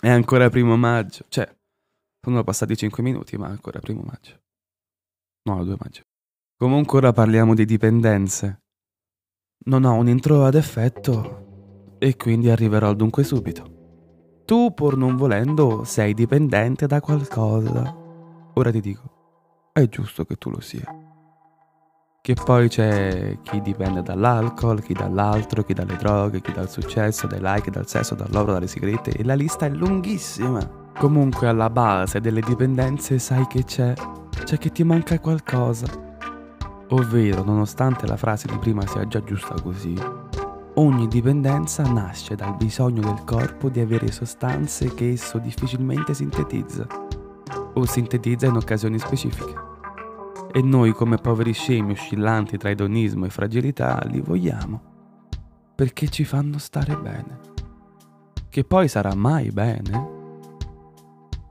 È ancora primo maggio. Cioè, sono passati 5 minuti, ma è ancora primo maggio. No, 2 maggio. Comunque ora parliamo di dipendenze. Non ho un intro ad effetto e quindi arriverò dunque subito. Tu, pur non volendo, sei dipendente da qualcosa. Ora ti dico, è giusto che tu lo sia. Che poi c'è chi dipende dall'alcol, chi dall'altro, chi dalle droghe, chi dal successo, dai like, dal sesso, dall'oro, dalle sigarette e la lista è lunghissima. Comunque alla base delle dipendenze sai che c'è, c'è che ti manca qualcosa. Ovvero, nonostante la frase di prima sia già giusta così, ogni dipendenza nasce dal bisogno del corpo di avere sostanze che esso difficilmente sintetizza o sintetizza in occasioni specifiche e noi come poveri scemi oscillanti tra edonismo e fragilità li vogliamo, perché ci fanno stare bene. Che poi sarà mai bene?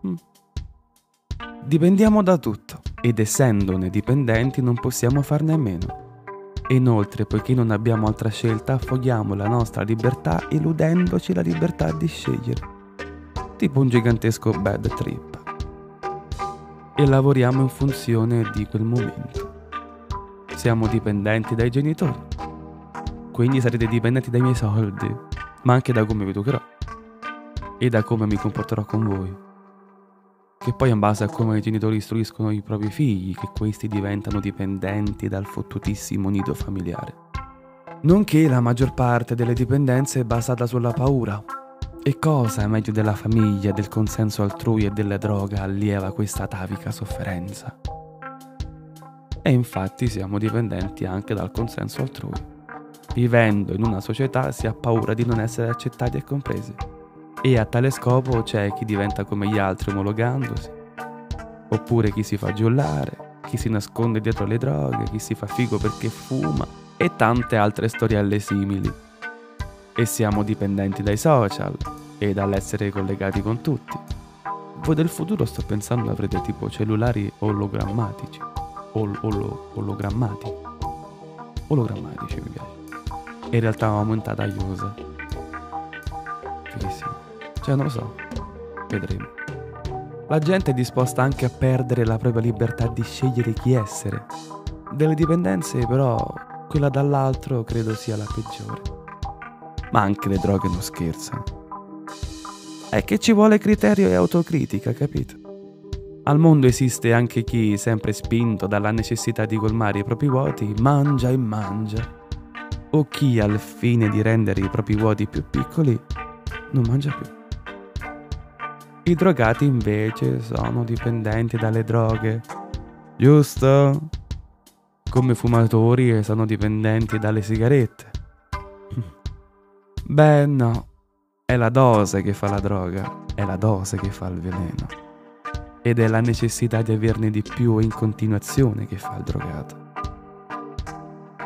Mm. Dipendiamo da tutto ed essendone dipendenti non possiamo farne a meno. E inoltre, poiché non abbiamo altra scelta, affoghiamo la nostra libertà eludendoci la libertà di scegliere. Tipo un gigantesco bad trip e lavoriamo in funzione di quel momento. Siamo dipendenti dai genitori, quindi sarete dipendenti dai miei soldi, ma anche da come vi educherò e da come mi comporterò con voi. Che poi in base a come i genitori istruiscono i propri figli, che questi diventano dipendenti dal fottutissimo nido familiare. Nonché la maggior parte delle dipendenze è basata sulla paura, e cosa, meglio della famiglia, del consenso altrui e della droga, allieva questa atavica sofferenza? E infatti siamo dipendenti anche dal consenso altrui. Vivendo in una società si ha paura di non essere accettati e compresi. E a tale scopo c'è chi diventa come gli altri omologandosi, oppure chi si fa giullare, chi si nasconde dietro le droghe, chi si fa figo perché fuma e tante altre storielle simili e siamo dipendenti dai social e dall'essere collegati con tutti. Voi del futuro sto pensando avrete tipo cellulari ologrammatici. Ol, olo, ologrammati. Ologrammatici mi piace. E in realtà aumentata user. Fighissimo. Cioè non lo so. Vedremo. La gente è disposta anche a perdere la propria libertà di scegliere chi essere. Delle dipendenze però quella dall'altro credo sia la peggiore ma anche le droghe non scherzano. È che ci vuole criterio e autocritica, capito? Al mondo esiste anche chi, sempre spinto dalla necessità di colmare i propri vuoti, mangia e mangia. O chi, al fine di rendere i propri vuoti più piccoli, non mangia più. I drogati invece sono dipendenti dalle droghe, giusto? Come fumatori sono dipendenti dalle sigarette. Beh, no. È la dose che fa la droga, è la dose che fa il veleno. Ed è la necessità di averne di più in continuazione che fa il drogato.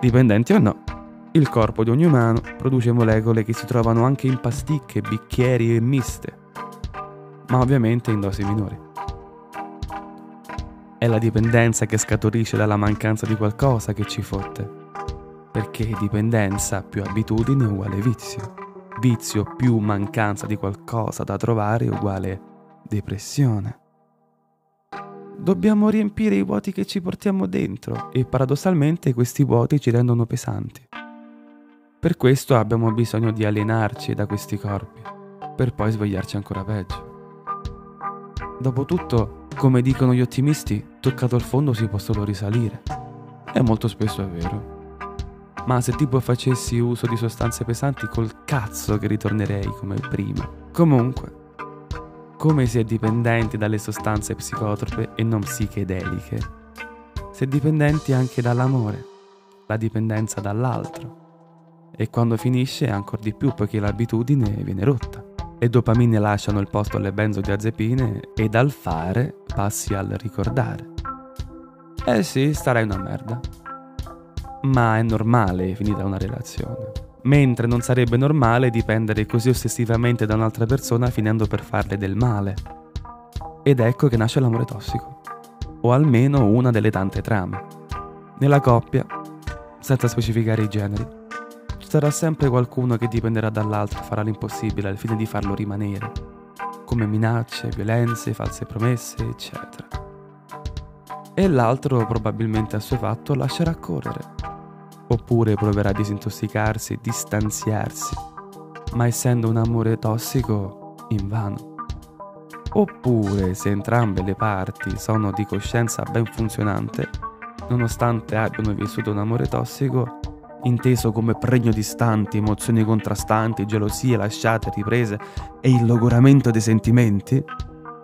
Dipendenti o no, il corpo di ogni umano produce molecole che si trovano anche in pasticche, bicchieri e miste, ma ovviamente in dosi minori. È la dipendenza che scaturisce dalla mancanza di qualcosa che ci fotte perché dipendenza più abitudine uguale vizio. Vizio più mancanza di qualcosa da trovare uguale depressione. Dobbiamo riempire i vuoti che ci portiamo dentro e paradossalmente questi vuoti ci rendono pesanti. Per questo abbiamo bisogno di alienarci da questi corpi, per poi svegliarci ancora peggio. Dopotutto, come dicono gli ottimisti, toccato il fondo si può solo risalire. E molto spesso è vero. Ma se tipo facessi uso di sostanze pesanti, col cazzo che ritornerei come prima. Comunque, come si è dipendenti dalle sostanze psicotrope e non psichedeliche, si è dipendenti anche dall'amore, la dipendenza dall'altro. E quando finisce ancora di più poiché l'abitudine viene rotta. Le dopamine lasciano il posto alle benzodiazepine e dal fare passi al ricordare. Eh sì, starai una merda ma è normale finita una relazione. Mentre non sarebbe normale dipendere così ossessivamente da un'altra persona finendo per farle del male. Ed ecco che nasce l'amore tossico, o almeno una delle tante trame. Nella coppia, senza specificare i generi, ci sarà sempre qualcuno che dipenderà dall'altro e farà l'impossibile al fine di farlo rimanere, come minacce, violenze, false promesse, eccetera. E l'altro probabilmente assuefatto lascerà correre, oppure proverà a disintossicarsi, distanziarsi, ma essendo un amore tossico, invano. Oppure, se entrambe le parti sono di coscienza ben funzionante, nonostante abbiano vissuto un amore tossico, inteso come pregno di stanti, emozioni contrastanti, gelosie lasciate, riprese e il logoramento dei sentimenti,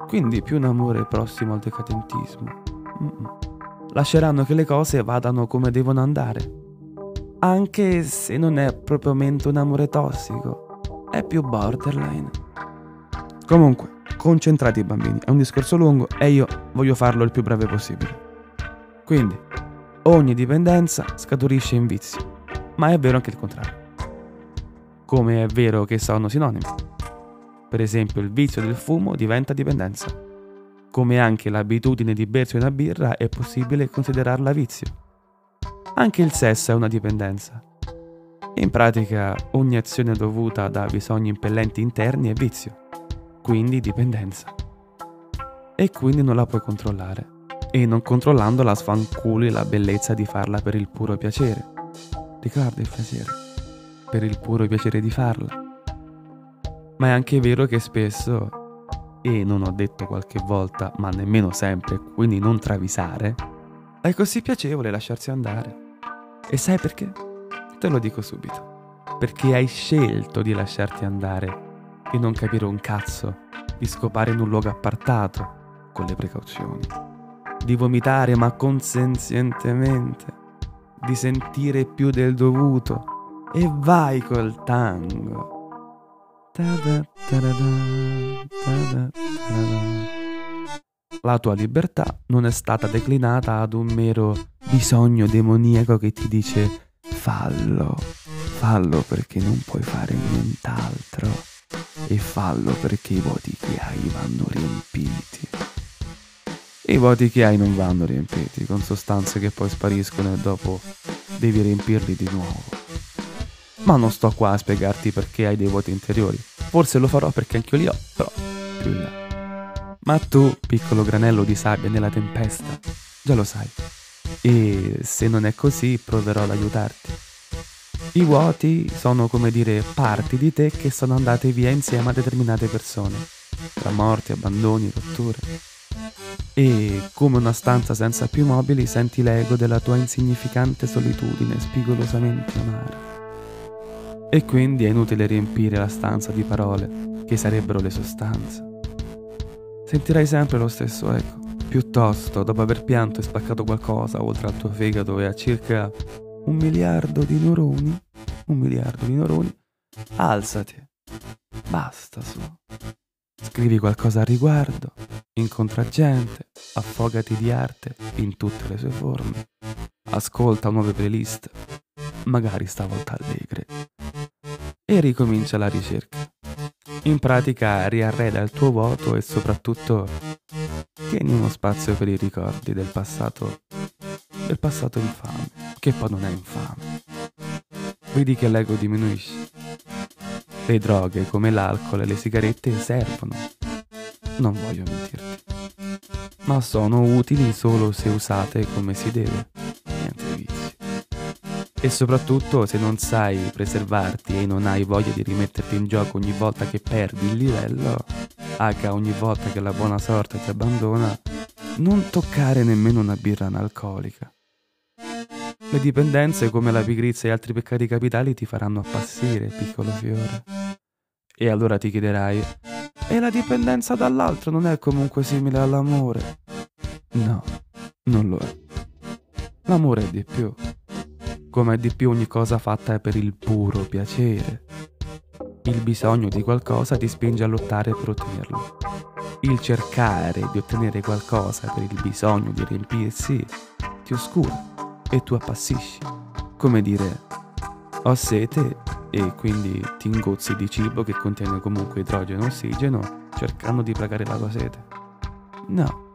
quindi più un amore prossimo al decadentismo. Mm-mm. Lasceranno che le cose vadano come devono andare, anche se non è propriamente un amore tossico, è più borderline. Comunque, concentrati bambini, è un discorso lungo e io voglio farlo il più breve possibile. Quindi, ogni dipendenza scaturisce in vizio, ma è vero anche il contrario. Come è vero che sono sinonimi. Per esempio, il vizio del fumo diventa dipendenza. Come anche l'abitudine di bersi una birra è possibile considerarla vizio. Anche il sesso è una dipendenza. In pratica, ogni azione dovuta da bisogni impellenti interni è vizio quindi dipendenza. E quindi non la puoi controllare. E non controllandola sfanculi la bellezza di farla per il puro piacere. Ricorda il piacere. Per il puro piacere di farla. Ma è anche vero che spesso, e non ho detto qualche volta, ma nemmeno sempre, quindi non travisare, è così piacevole lasciarsi andare. E sai perché? Te lo dico subito. Perché hai scelto di lasciarti andare e non capire un cazzo, di scopare in un luogo appartato, con le precauzioni, di vomitare ma consenzientemente, di sentire più del dovuto e vai col tango. La tua libertà non è stata declinata ad un mero bisogno demoniaco che ti dice fallo, fallo perché non puoi fare nient'altro e fallo perché i voti che hai vanno riempiti. I voti che hai non vanno riempiti con sostanze che poi spariscono e dopo devi riempirli di nuovo. Ma non sto qua a spiegarti perché hai dei voti interiori. Forse lo farò perché anch'io li ho, però più in là. Ma tu, piccolo granello di sabbia nella tempesta, già lo sai. E se non è così, proverò ad aiutarti. I vuoti sono come dire parti di te che sono andate via insieme a determinate persone, tra morti, abbandoni, rotture. E come una stanza senza più mobili senti l'ego della tua insignificante solitudine spigolosamente amara. E quindi è inutile riempire la stanza di parole, che sarebbero le sostanze. Sentirai sempre lo stesso eco. Piuttosto, dopo aver pianto e spaccato qualcosa oltre al tuo fegato e a circa un miliardo di neuroni, un miliardo di neuroni, alzati. Basta su. Scrivi qualcosa a riguardo, incontra gente, affogati di arte in tutte le sue forme, ascolta nuove playlist, magari stavolta allegre, e ricomincia la ricerca. In pratica riarreda il tuo vuoto e soprattutto tieni uno spazio per i ricordi del passato, del passato infame che poi non è infame. Vedi che l'ego diminuisce. Le droghe come l'alcol e le sigarette servono. Non voglio mentirti. Ma sono utili solo se usate come si deve. E soprattutto se non sai preservarti e non hai voglia di rimetterti in gioco ogni volta che perdi il livello, H ogni volta che la buona sorte ti abbandona, non toccare nemmeno una birra analcolica. Le dipendenze come la pigrizia e altri peccati capitali ti faranno appassire, piccolo fiore. E allora ti chiederai, e la dipendenza dall'altro non è comunque simile all'amore? No, non lo è. L'amore è di più. Come è di più ogni cosa fatta per il puro piacere. Il bisogno di qualcosa ti spinge a lottare per ottenerlo. Il cercare di ottenere qualcosa per il bisogno di riempirsi ti oscura e tu appassisci. Come dire, ho sete e quindi ti ingozzi di cibo che contiene comunque idrogeno e ossigeno cercando di placare la tua sete. No.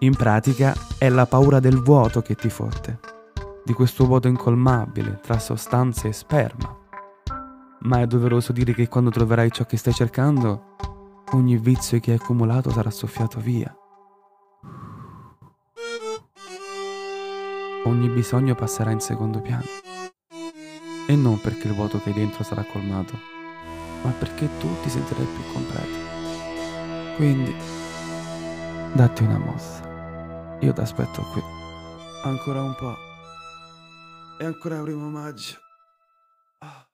In pratica è la paura del vuoto che ti fotte, di questo vuoto incolmabile tra sostanze e sperma. Ma è doveroso dire che quando troverai ciò che stai cercando, ogni vizio che hai accumulato sarà soffiato via. Ogni bisogno passerà in secondo piano. E non perché il vuoto che hai dentro sarà colmato, ma perché tu ti sentirai più completo. Quindi, datti una mossa. Io ti aspetto qui. Ancora un po'. E ancora primo maggio. Ah.